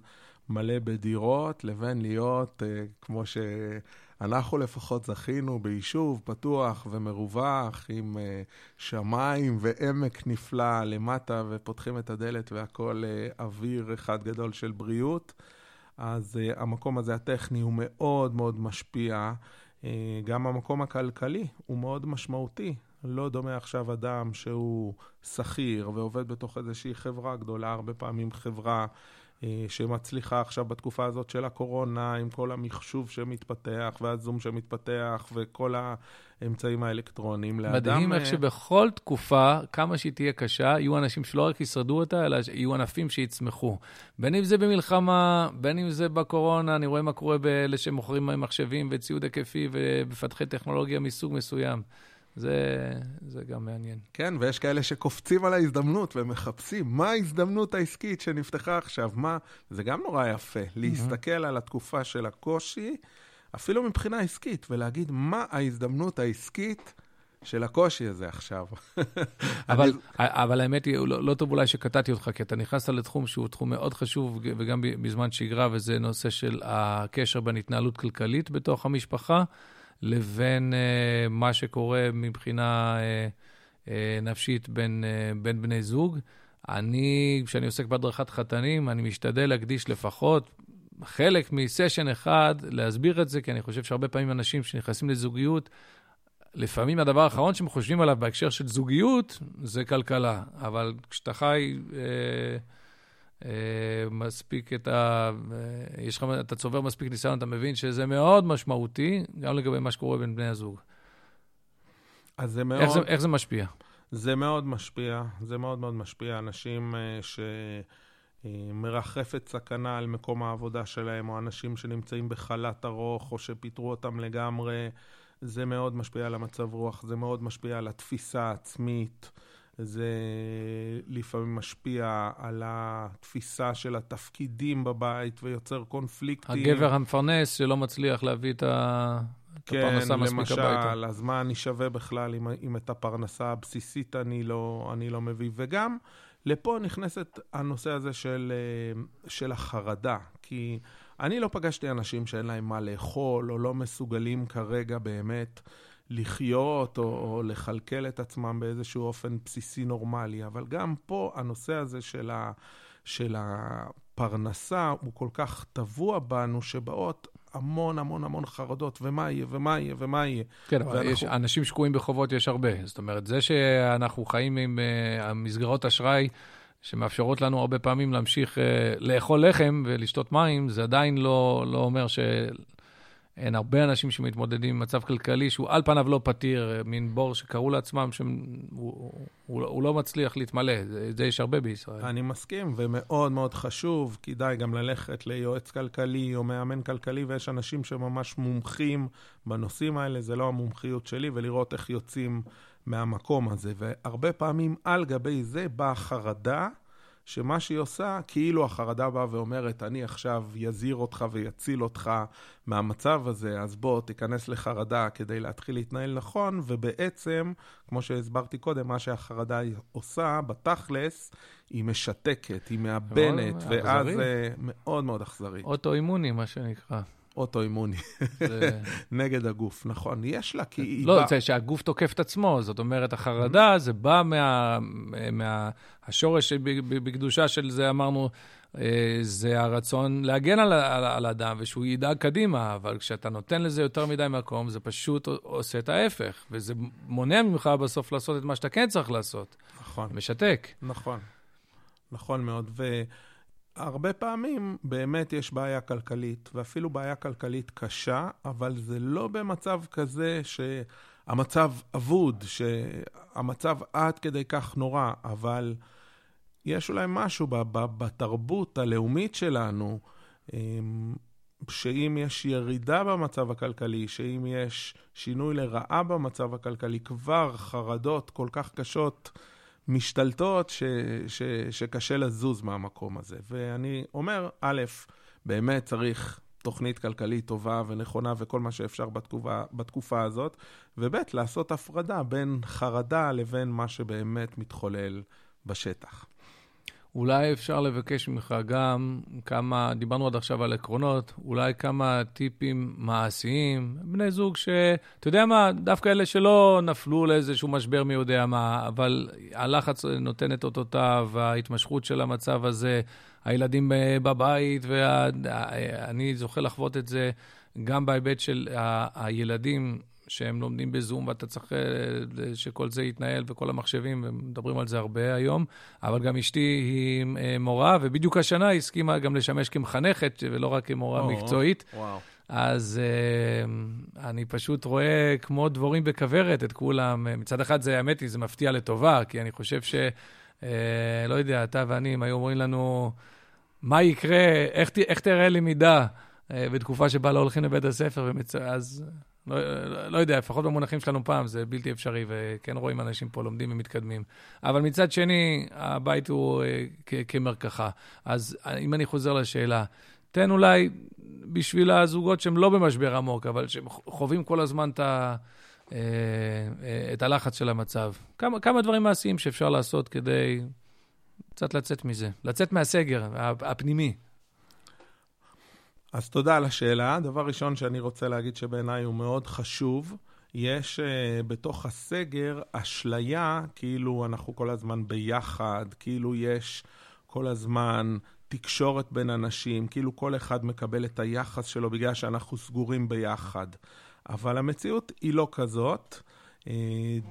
מלא בדירות, לבין להיות, אה, כמו שאנחנו לפחות זכינו, ביישוב פתוח ומרווח, עם אה, שמיים ועמק נפלא למטה, ופותחים את הדלת והכל אה, אוויר אחד גדול של בריאות. אז המקום הזה הטכני הוא מאוד מאוד משפיע. גם המקום הכלכלי הוא מאוד משמעותי. לא דומה עכשיו אדם שהוא שכיר ועובד בתוך איזושהי חברה גדולה, הרבה פעמים חברה אה, שמצליחה עכשיו בתקופה הזאת של הקורונה, עם כל המחשוב שמתפתח, והזום שמתפתח, וכל האמצעים האלקטרוניים. לאדם... מדהים איך אה, שבכל תקופה, כמה שהיא תהיה קשה, יהיו אנשים שלא רק ישרדו אותה, אלא יהיו ענפים שיצמחו. בין אם זה במלחמה, בין אם זה בקורונה, אני רואה מה קורה באלה שמוכרים מחשבים וציוד היקפי ומפתחי טכנולוגיה מסוג מסוים. זה, זה גם מעניין. כן, ויש כאלה שקופצים על ההזדמנות ומחפשים מה ההזדמנות העסקית שנפתחה עכשיו, מה... זה גם נורא יפה, להסתכל על התקופה של הקושי, אפילו מבחינה עסקית, ולהגיד מה ההזדמנות העסקית של הקושי הזה עכשיו. אבל, אבל האמת היא, לא, לא טוב אולי שקטעתי אותך, כי אתה נכנסת לתחום שהוא תחום מאוד חשוב, וגם בזמן שגרה, וזה נושא של הקשר בין התנהלות כלכלית בתוך המשפחה. לבין uh, מה שקורה מבחינה uh, uh, נפשית בין, uh, בין בני זוג. אני, כשאני עוסק בהדרכת חתנים, אני משתדל להקדיש לפחות חלק מסשן אחד להסביר את זה, כי אני חושב שהרבה פעמים אנשים שנכנסים לזוגיות, לפעמים הדבר האחרון שהם חושבים עליו בהקשר של זוגיות זה כלכלה. אבל כשאתה חי... אה, אה, מספיק את ה... אה, יש לך, אתה צובר מספיק ניסיון, אתה מבין שזה מאוד משמעותי, גם לגבי מה שקורה בין בני הזוג. אז זה מאוד... איך זה, איך זה משפיע? זה מאוד משפיע, זה מאוד מאוד משפיע. אנשים אה, שמרחפת סכנה על מקום העבודה שלהם, או אנשים שנמצאים בחל"ת ארוך, או שפיטרו אותם לגמרי, זה מאוד משפיע על המצב רוח, זה מאוד משפיע על התפיסה העצמית. זה לפעמים משפיע על התפיסה של התפקידים בבית ויוצר קונפליקטים. הגבר המפרנס שלא מצליח להביא את כן, למשל, הביתה. כן, למשל, אז מה אני שווה בכלל אם, אם את הפרנסה הבסיסית אני לא, אני לא מביא? וגם לפה נכנסת הנושא הזה של, אה, של החרדה, כי אני לא פגשתי אנשים שאין להם מה לאכול או לא מסוגלים כרגע באמת. לחיות או, או לכלכל את עצמם באיזשהו אופן בסיסי נורמלי, אבל גם פה הנושא הזה של, ה, של הפרנסה הוא כל כך טבוע בנו, שבאות המון המון המון חרדות, ומה יהיה, ומה יהיה, ומה יהיה. כן, אבל ואנחנו... יש, אנשים שקועים בחובות יש הרבה. זאת אומרת, זה שאנחנו חיים עם uh, המסגרות אשראי, שמאפשרות לנו הרבה פעמים להמשיך uh, לאכול לחם ולשתות מים, זה עדיין לא, לא אומר ש... אין הרבה אנשים שמתמודדים עם מצב כלכלי שהוא על פניו לא פתיר, מין בור שקראו לעצמם שהוא הוא, הוא, לא מצליח להתמלא. זה, זה יש הרבה בישראל. אני מסכים, ומאוד מאוד חשוב, כדאי גם ללכת ליועץ כלכלי או מאמן כלכלי, ויש אנשים שממש מומחים בנושאים האלה, זה לא המומחיות שלי, ולראות איך יוצאים מהמקום הזה. והרבה פעמים על גבי זה באה חרדה. שמה שהיא עושה, כאילו החרדה באה ואומרת, אני עכשיו יזהיר אותך ויציל אותך מהמצב הזה, אז בוא תיכנס לחרדה כדי להתחיל להתנהל נכון, ובעצם, כמו שהסברתי קודם, מה שהחרדה עושה, בתכלס, היא משתקת, היא מאבנת, ואז זה מאוד מאוד אכזרי. אוטואימוני, מה שנקרא. אוטואימוני. נגד הגוף, נכון. יש לה, כי היא... לא. זה שהגוף תוקף את עצמו, זאת אומרת, החרדה, זה בא מה... מה... השורש בקדושה של זה, אמרנו, אה, זה הרצון להגן על, על, על אדם ושהוא ידאג קדימה, אבל כשאתה נותן לזה יותר מדי מקום, זה פשוט עושה את ההפך, וזה מונע ממך בסוף לעשות את מה שאתה כן צריך לעשות. נכון. משתק. נכון. נכון מאוד. והרבה פעמים באמת יש בעיה כלכלית, ואפילו בעיה כלכלית קשה, אבל זה לא במצב כזה שהמצב אבוד, שהמצב עד כדי כך נורא, אבל... יש אולי משהו בתרבות הלאומית שלנו, אמ, שאם יש ירידה במצב הכלכלי, שאם יש שינוי לרעה במצב הכלכלי, כבר חרדות כל כך קשות משתלטות, ש, ש, שקשה לזוז מהמקום הזה. ואני אומר, א', באמת צריך תוכנית כלכלית טובה ונכונה וכל מה שאפשר בתקופה, בתקופה הזאת, וב', לעשות הפרדה בין חרדה לבין מה שבאמת מתחולל בשטח. אולי אפשר לבקש ממך גם כמה, דיברנו עד עכשיו על עקרונות, אולי כמה טיפים מעשיים, בני זוג ש... אתה יודע מה, דווקא אלה שלא נפלו לאיזשהו משבר מי יודע מה, אבל הלחץ נותן את אותותיו, ההתמשכות של המצב הזה, הילדים בבית, ואני זוכה לחוות את זה גם בהיבט של הילדים שהם לומדים בזום, ואתה צריך אה, שכל זה יתנהל וכל המחשבים, ומדברים על זה הרבה היום. אבל גם אשתי היא אה, מורה, ובדיוק השנה היא הסכימה גם לשמש כמחנכת, ולא רק כמורה או, מקצועית. וואו. אז uh, אני פשוט רואה כמו דבורים בכוורת את כולם. מצד אחד, זה, האמת היא, זה מפתיע לטובה, כי אני חושב ש... uh, לא יודע, אתה ואני, אם היו אומרים לנו, מה יקרה, איך, איך תראה למידה uh, בתקופה שבה לא הולכים לבית הספר, ומצ... אז לא, לא יודע, לפחות במונחים שלנו פעם, זה בלתי אפשרי, וכן רואים אנשים פה לומדים ומתקדמים. אבל מצד שני, הבית הוא אה, כמרקחה. אז אם אני חוזר לשאלה, תן אולי בשביל הזוגות שהם לא במשבר עמוק, אבל שהם חווים כל הזמן את, ה, אה, אה, את הלחץ של המצב. כמה, כמה דברים מעשיים שאפשר לעשות כדי קצת לצאת מזה, לצאת מהסגר הפנימי. אז תודה על השאלה. דבר ראשון שאני רוצה להגיד שבעיניי הוא מאוד חשוב, יש uh, בתוך הסגר אשליה, כאילו אנחנו כל הזמן ביחד, כאילו יש כל הזמן תקשורת בין אנשים, כאילו כל אחד מקבל את היחס שלו בגלל שאנחנו סגורים ביחד. אבל המציאות היא לא כזאת. Uh,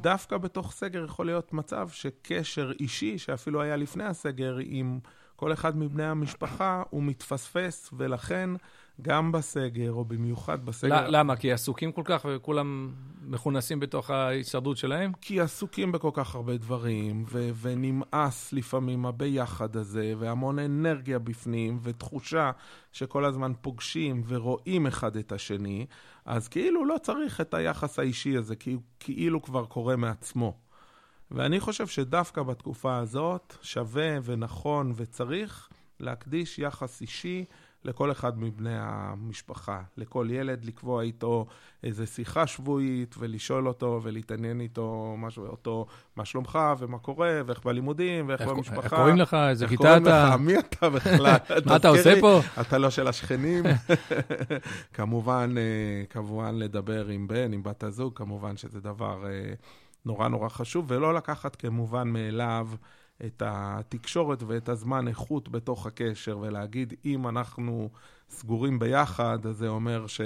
דווקא בתוך סגר יכול להיות מצב שקשר אישי, שאפילו היה לפני הסגר, עם כל אחד מבני המשפחה הוא מתפספס, ולכן גם בסגר, או במיוחד בסגר... למה? כי עסוקים כל כך וכולם מכונסים בתוך ההישרדות שלהם? כי עסוקים בכל כך הרבה דברים, ו- ונמאס לפעמים הביחד הזה, והמון אנרגיה בפנים, ותחושה שכל הזמן פוגשים ורואים אחד את השני, אז כאילו לא צריך את היחס האישי הזה, כי כאילו כבר קורה מעצמו. ואני חושב שדווקא בתקופה הזאת שווה ונכון וצריך להקדיש יחס אישי לכל אחד מבני המשפחה, לכל ילד, לקבוע איתו איזו שיחה שבועית ולשאול אותו ולהתעניין איתו, משהו, אותו, מה שלומך ומה קורה ואיך בלימודים ואיך במשפחה. איך קוראים לך? איזה כיתה אתה? מי אתה בכלל? מה אתה עושה פה? אתה לא של השכנים. כמובן, אה, כמובן לדבר עם בן, עם בת הזוג, כמובן שזה דבר... נורא נורא חשוב, ולא לקחת כמובן מאליו את התקשורת ואת הזמן איכות בתוך הקשר, ולהגיד, אם אנחנו סגורים ביחד, אז זה אומר, ש...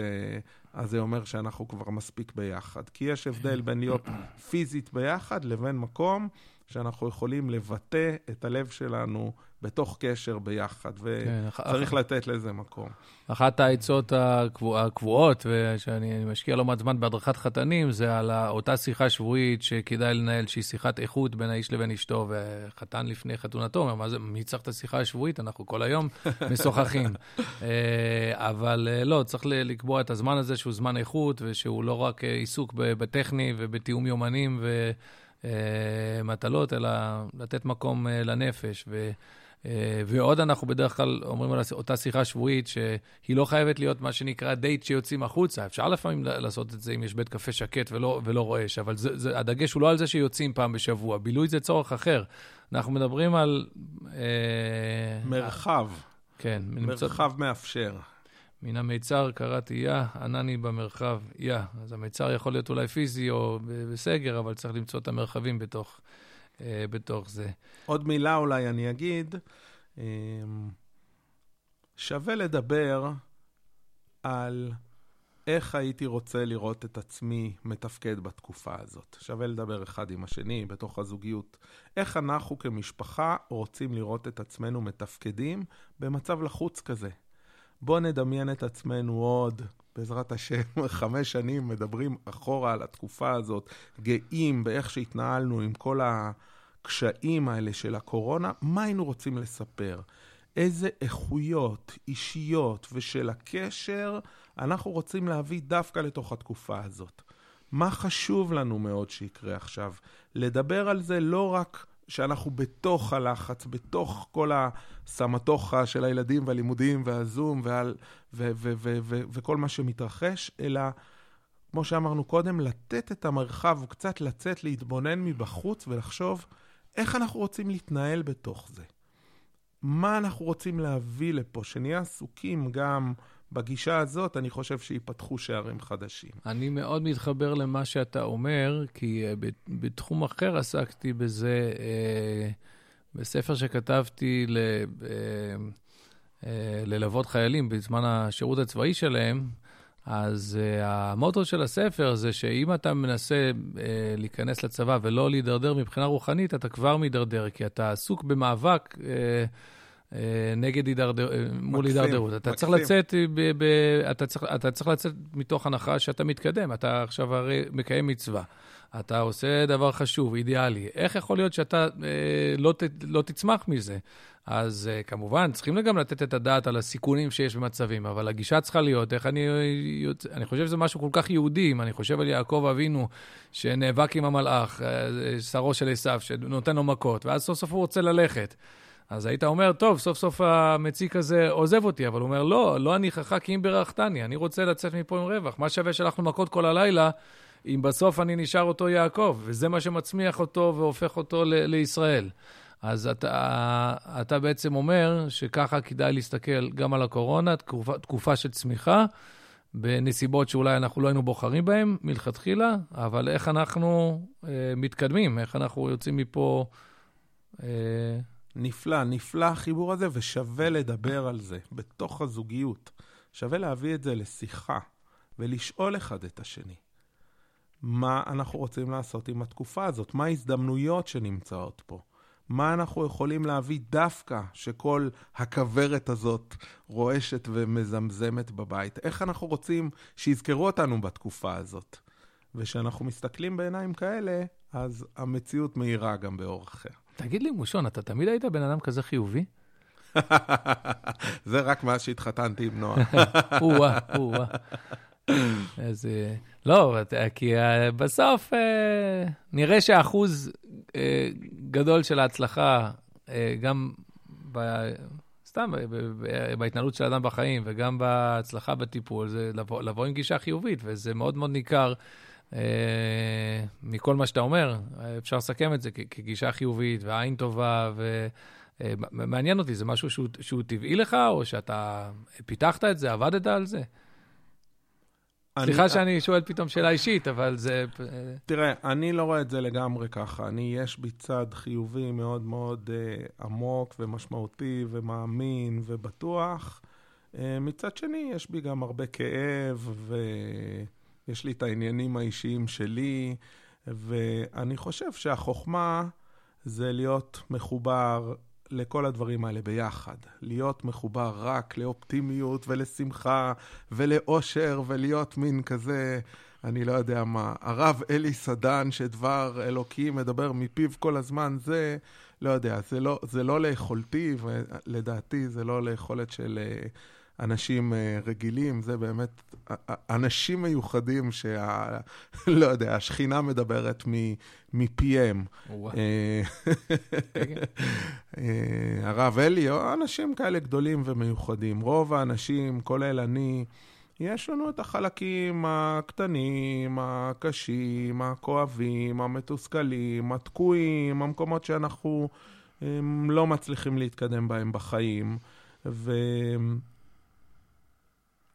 אז זה אומר שאנחנו כבר מספיק ביחד. כי יש הבדל בין להיות פיזית ביחד לבין מקום שאנחנו יכולים לבטא את הלב שלנו בתוך קשר ביחד, וצריך כן, לתת לזה מקום. אחת העצות הקבוע, הקבועות, ושאני משקיע לא מעט זמן בהדרכת חתנים, זה על אותה שיחה שבועית שכדאי לנהל, שהיא שיחת איכות בין האיש לבין אשתו, וחתן לפני חתונתו אומר, מה זה, מי צריך את השיחה השבועית? אנחנו כל היום משוחחים. אה, אבל אה, לא, צריך לקבוע את הזמן הזה שהוא זמן איכות, ושהוא לא רק אה, עיסוק בטכני ובתיאום יומנים ומטלות, אלא לתת מקום לנפש. ו... אה, ועוד אנחנו בדרך כלל אומרים על אותה שיחה שבועית, שהיא לא חייבת להיות מה שנקרא דייט שיוצאים החוצה. אפשר לפעמים לעשות את זה אם יש בית קפה שקט ולא, ולא רועש, אבל זה, זה, הדגש הוא לא על זה שיוצאים פעם בשבוע. בילוי זה צורך אחר. אנחנו מדברים על... אה, מרחב. כן. מרחב נמצא... מאפשר. מן המיצר קראתי יא, ענני במרחב יא. אז המיצר יכול להיות אולי פיזי או בסגר, אבל צריך למצוא את המרחבים בתוך, אה, בתוך זה. עוד מילה אולי אני אגיד, אה, שווה לדבר על איך הייתי רוצה לראות את עצמי מתפקד בתקופה הזאת. שווה לדבר אחד עם השני בתוך הזוגיות. איך אנחנו כמשפחה רוצים לראות את עצמנו מתפקדים במצב לחוץ כזה. בואו נדמיין את עצמנו עוד, בעזרת השם, חמש שנים מדברים אחורה על התקופה הזאת, גאים באיך שהתנהלנו עם כל הקשיים האלה של הקורונה, מה היינו רוצים לספר? איזה איכויות אישיות ושל הקשר אנחנו רוצים להביא דווקא לתוך התקופה הזאת. מה חשוב לנו מאוד שיקרה עכשיו? לדבר על זה לא רק שאנחנו בתוך הלחץ, בתוך כל הסמטוחה של הילדים והלימודים והזום ועל, ו, ו, ו, ו, וכל מה שמתרחש, אלא, כמו שאמרנו קודם, לתת את המרחב, קצת לצאת, להתבונן מבחוץ ולחשוב איך אנחנו רוצים להתנהל בתוך זה. מה אנחנו רוצים להביא לפה, שנהיה עסוקים גם בגישה הזאת, אני חושב שיפתחו שערים חדשים. אני מאוד מתחבר למה שאתה אומר, כי uh, בתחום אחר עסקתי בזה, uh, בספר שכתבתי ל, uh, ללוות חיילים בזמן השירות הצבאי שלהם, אז המוטו של הספר זה שאם אתה מנסה להיכנס לצבא ולא להידרדר מבחינה רוחנית, אתה כבר מידרדר, כי אתה עסוק במאבק. אה, נגד הידרדר, אה, מול הידרדרות. אתה צריך לצאת, ב, ב, אתה, צריך, אתה צריך לצאת מתוך הנחה שאתה מתקדם, אתה עכשיו הרי מקיים מצווה. אתה עושה דבר חשוב, אידיאלי. איך יכול להיות שאתה אה, לא, ת, לא תצמח מזה? אז אה, כמובן, צריכים גם לתת את הדעת על הסיכונים שיש במצבים, אבל הגישה צריכה להיות, איך אני... אני חושב שזה משהו כל כך יהודי, אם אני חושב על יעקב אבינו, שנאבק עם המלאך, אה, שרו של עשיו, שנותן לו מכות, ואז סוף סוף הוא רוצה ללכת. אז היית אומר, טוב, סוף סוף המציק הזה עוזב אותי, אבל הוא אומר, לא, לא אני חכה כי אם ברכתני, אני רוצה לצאת מפה עם רווח. מה שווה שהלכנו מכות כל הלילה, אם בסוף אני נשאר אותו יעקב, וזה מה שמצמיח אותו והופך אותו ל- לישראל. אז אתה, אתה בעצם אומר שככה כדאי להסתכל גם על הקורונה, תקופה, תקופה של צמיחה, בנסיבות שאולי אנחנו לא היינו בוחרים בהן מלכתחילה, אבל איך אנחנו אה, מתקדמים, איך אנחנו יוצאים מפה... אה, נפלא, נפלא החיבור הזה, ושווה לדבר על זה בתוך הזוגיות. שווה להביא את זה לשיחה ולשאול אחד את השני. מה אנחנו רוצים לעשות עם התקופה הזאת? מה ההזדמנויות שנמצאות פה? מה אנחנו יכולים להביא דווקא שכל הכוורת הזאת רועשת ומזמזמת בבית? איך אנחנו רוצים שיזכרו אותנו בתקופה הזאת? וכשאנחנו מסתכלים בעיניים כאלה, אז המציאות מאירה גם באור אחר. תגיד לי, מושון, אתה תמיד היית בן אדם כזה חיובי? זה רק מאז שהתחתנתי עם נועה. או-אה, או-אה. איזה... לא, כי אה, בסוף אה, נראה שהאחוז אה, גדול של ההצלחה, גם ב... סתם בהתנהלות של האדם בחיים וגם בהצלחה בטיפול, זה לבוא, לבוא עם גישה חיובית, וזה מאוד מאוד ניכר אה, מכל מה שאתה אומר, אפשר לסכם את זה כגישה חיובית ועין טובה, ומעניין אותי, זה משהו שהוא, שהוא טבעי לך, או שאתה פיתחת את זה, עבדת על זה? אני, סליחה שאני שואל פתאום שאלה אישית, אבל זה... אה, תראה, אני לא רואה את זה לגמרי ככה. אני, יש בי צד חיובי מאוד מאוד uh, עמוק ומשמעותי ומאמין ובטוח. Uh, מצד שני, יש בי גם הרבה כאב ו... יש לי את העניינים האישיים שלי, ואני חושב שהחוכמה זה להיות מחובר לכל הדברים האלה ביחד. להיות מחובר רק לאופטימיות ולשמחה ולאושר ולהיות מין כזה, אני לא יודע מה, הרב אלי סדן שדבר אלוקים מדבר מפיו כל הזמן, זה, לא יודע, זה לא, זה לא ליכולתי, ולדעתי זה לא ליכולת של... Uh, אנשים אה, רגילים, זה באמת אנשים מיוחדים שה... לא יודע, השכינה מדברת מפיהם. אה, אה, הרב אלי, או אנשים כאלה גדולים ומיוחדים. רוב האנשים, כולל אני, יש לנו את החלקים הקטנים, הקשים, הכואבים, המתוסכלים, התקועים, המקומות שאנחנו לא מצליחים להתקדם בהם בחיים. ו...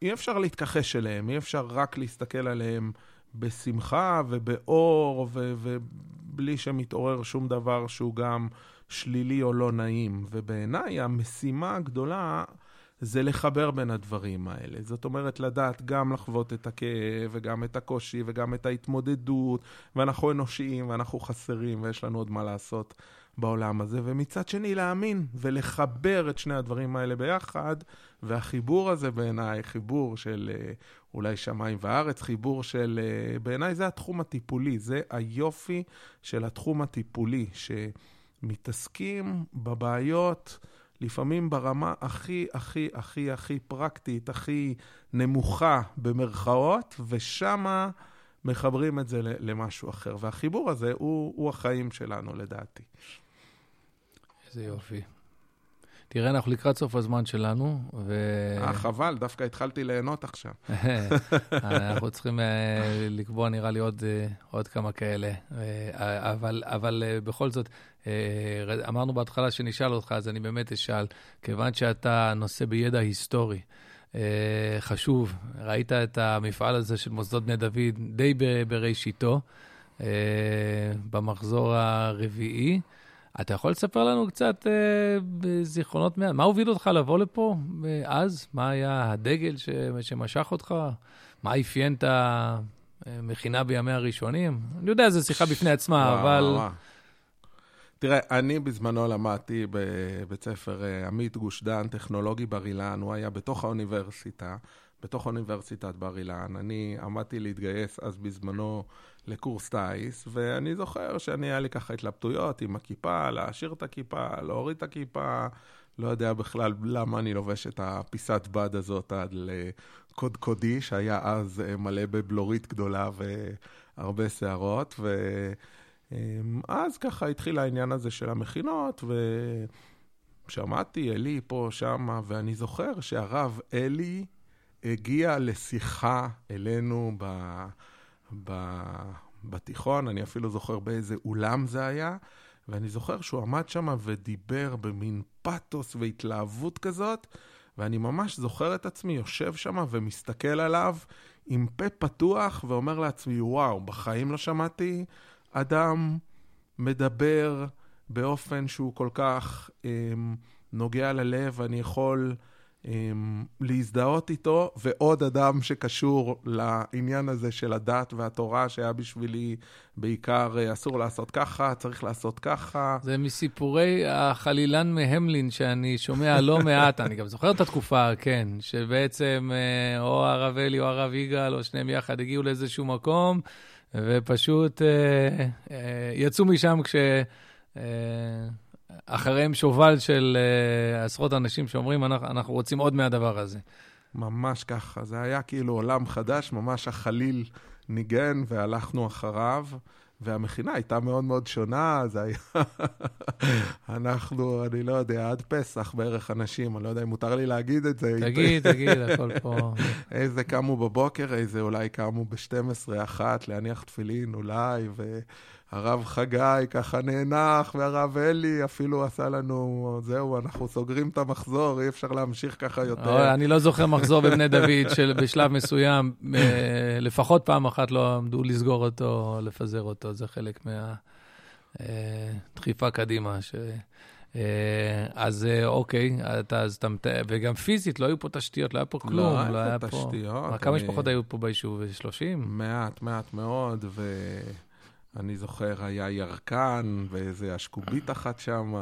אי אפשר להתכחש אליהם, אי אפשר רק להסתכל עליהם בשמחה ובאור, ו- ובלי שמתעורר שום דבר שהוא גם שלילי או לא נעים. ובעיניי המשימה הגדולה זה לחבר בין הדברים האלה. זאת אומרת, לדעת גם לחוות את הכאב, וגם את הקושי, וגם את ההתמודדות, ואנחנו אנושיים, ואנחנו חסרים, ויש לנו עוד מה לעשות בעולם הזה, ומצד שני להאמין ולחבר את שני הדברים האלה ביחד, והחיבור הזה בעיניי, חיבור של אה, אולי שמיים וארץ, חיבור של, אה, בעיניי זה התחום הטיפולי, זה היופי של התחום הטיפולי, שמתעסקים בבעיות, לפעמים ברמה הכי, הכי, הכי, הכי פרקטית, הכי נמוכה במרכאות, ושמה מחברים את זה למשהו אחר. והחיבור הזה הוא, הוא החיים שלנו, לדעתי. איזה יופי. תראה, אנחנו לקראת סוף הזמן שלנו, ו... אה, חבל, דווקא התחלתי ליהנות עכשיו. אנחנו צריכים uh, לקבוע, נראה לי, עוד, uh, עוד כמה כאלה. Uh, אבל, אבל בכל זאת, אמרנו בהתחלה שנשאל אותך, אז אני באמת אשאל, כיוון שאתה נושא בידע היסטורי, חשוב, ראית את המפעל הזה של מוסדות בני דוד די בראשיתו, במחזור הרביעי. אתה יכול לספר לנו קצת אה, בזיכרונות, מה הוביל אותך לבוא לפה אה, אז? מה היה הדגל ש, שמשך אותך? מה אפיין את המכינה בימי הראשונים? אני יודע, זו שיחה בפני עצמה, וואו, אבל... וואו. תראה, אני בזמנו למדתי בבית ספר אה, עמית גוש דן, טכנולוגי בר אילן, הוא היה בתוך האוניברסיטה, בתוך אוניברסיטת בר אילן. אני עמדתי להתגייס אז בזמנו לקורס טיס, ואני זוכר שאני, היה לי ככה התלבטויות עם הכיפה, להשאיר את הכיפה, להוריד את הכיפה, לא יודע בכלל למה אני לובש את הפיסת בד הזאת עד לקודקודי, שהיה אז אה, מלא בבלורית גדולה והרבה שערות, ואז ככה התחיל העניין הזה של המכינות, ושמעתי אלי פה, שמה, ואני זוכר שהרב אלי הגיע לשיחה אלינו ב... ב... בתיכון, אני אפילו זוכר באיזה אולם זה היה, ואני זוכר שהוא עמד שם ודיבר במין פתוס והתלהבות כזאת, ואני ממש זוכר את עצמי יושב שם ומסתכל עליו עם פה פתוח ואומר לעצמי, וואו, בחיים לא שמעתי אדם מדבר באופן שהוא כל כך אה, נוגע ללב, ואני יכול... אמ, להזדהות איתו, ועוד אדם שקשור לעניין הזה של הדת והתורה, שהיה בשבילי בעיקר אה, אסור לעשות ככה, צריך לעשות ככה. זה מסיפורי החלילן מהמלין שאני שומע לא מעט, אני גם זוכר את התקופה, כן, שבעצם אה, או הרב אלי או הרב יגאל, או שניהם יחד הגיעו לאיזשהו מקום, ופשוט אה, אה, יצאו משם כש... אה, אחריהם שובל של uh, עשרות אנשים שאומרים, אנחנו, אנחנו רוצים עוד מהדבר הזה. ממש ככה, זה היה כאילו עולם חדש, ממש החליל ניגן והלכנו אחריו. והמכינה הייתה מאוד מאוד שונה, זה היה... אנחנו, אני לא יודע, עד פסח בערך אנשים, אני לא יודע אם מותר לי להגיד את זה. תגיד, תגיד, הכל פה. איזה קמו בבוקר, איזה אולי קמו ב-12, אחת, להניח תפילין אולי, ו... הרב חגי ככה נאנח, והרב אלי אפילו עשה לנו, זהו, אנחנו סוגרים את המחזור, אי אפשר להמשיך ככה יותר. אני לא זוכר מחזור בבני דוד שבשלב מסוים, אה, לפחות פעם אחת לא עמדו לסגור אותו, או לפזר אותו, זה חלק מהדחיפה אה, קדימה. ש... אה, אז אוקיי, אתה, אז אתה, וגם פיזית, לא היו פה תשתיות, לא היה פה כלום. לא, לא היה פה תשתיות. כמה משפחות היו פה ביישוב? 30? מעט, מעט מאוד, ו... אני זוכר, היה ירקן ואיזה אשקובית אחת שם,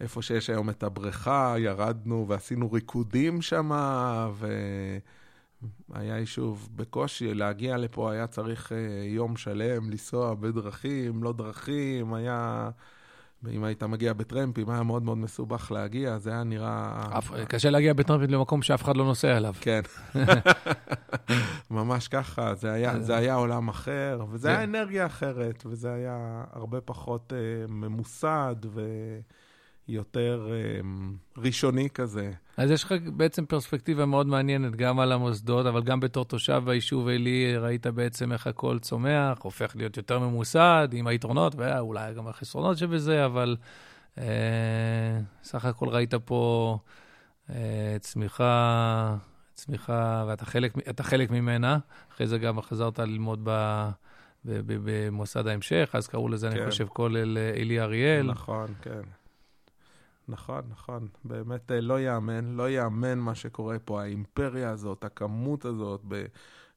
ואיפה שיש היום את הבריכה, ירדנו ועשינו ריקודים שם, והיה יישוב בקושי, להגיע לפה היה צריך אה, יום שלם לנסוע בדרכים, לא דרכים, היה... ואם היית מגיע בטרמפים, היה מאוד מאוד מסובך להגיע, זה היה נראה... קשה להגיע בטרמפים למקום שאף אחד לא נוסע אליו. כן. ממש ככה, זה היה, זה היה עולם אחר, וזה היה אנרגיה אחרת, וזה היה הרבה פחות uh, ממוסד ויותר uh, ראשוני כזה. אז יש לך בעצם פרספקטיבה מאוד מעניינת, גם על המוסדות, אבל גם בתור תושב ביישוב עלי, ראית בעצם איך הכל צומח, הופך להיות יותר ממוסד, עם היתרונות, ואולי גם החסרונות שבזה, אבל אה, סך הכל ראית פה אה, צמיחה, צמיחה, ואתה חלק, חלק ממנה. אחרי זה גם חזרת ללמוד ב... במוסד ההמשך, אז קראו לזה, כן. אני חושב, כולל עלי אריאל. נכון, כן. נכון, נכון. באמת אה, לא ייאמן, לא ייאמן מה שקורה פה, האימפריה הזאת, הכמות הזאת ב,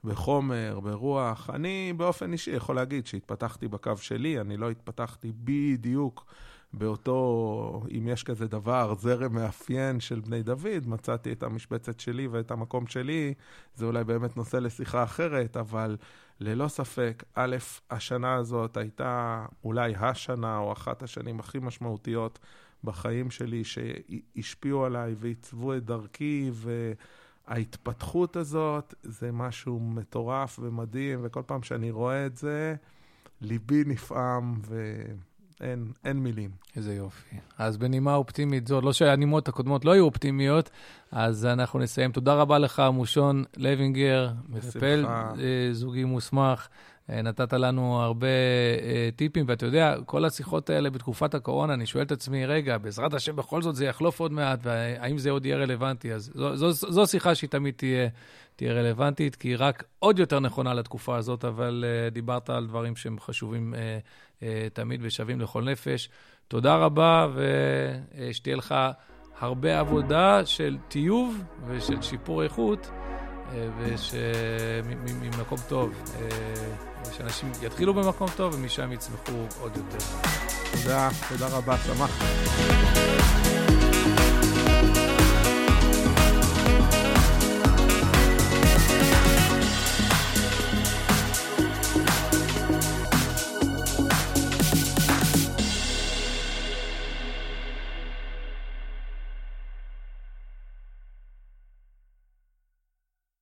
בחומר, ברוח. אני באופן אישי יכול להגיד שהתפתחתי בקו שלי, אני לא התפתחתי בדיוק באותו, אם יש כזה דבר, זרם מאפיין של בני דוד, מצאתי את המשבצת שלי ואת המקום שלי, זה אולי באמת נושא לשיחה אחרת, אבל ללא ספק, א', השנה הזאת הייתה אולי השנה או אחת השנים הכי משמעותיות בחיים שלי, שהשפיעו עליי ועיצבו את דרכי, וההתפתחות הזאת זה משהו מטורף ומדהים, וכל פעם שאני רואה את זה, ליבי נפעם, ואין אין מילים. איזה יופי. אז בנימה אופטימית זו, לא שהנימות הקודמות לא היו אופטימיות, אז אנחנו נסיים. תודה רבה לך, מושון לוינגר, מטפל אה, זוגי מוסמך. אה, נתת לנו הרבה אה, טיפים, ואתה יודע, כל השיחות האלה בתקופת הקורונה, אני שואל את עצמי, רגע, בעזרת השם בכל זאת זה יחלוף עוד מעט, והאם זה עוד יהיה רלוונטי? אז זו, זו, זו שיחה שהיא תמיד תהיה, תהיה רלוונטית, כי היא רק עוד יותר נכונה לתקופה הזאת, אבל uh, דיברת על דברים שהם חשובים uh, uh, תמיד ושווים לכל נפש. תודה רבה, ושתהיה לך הרבה עבודה של טיוב ושל שיפור איכות. ושממקום טוב, אה, שאנשים יתחילו במקום טוב ומשם יצמחו עוד יותר. תודה, תודה רבה, שמחתי.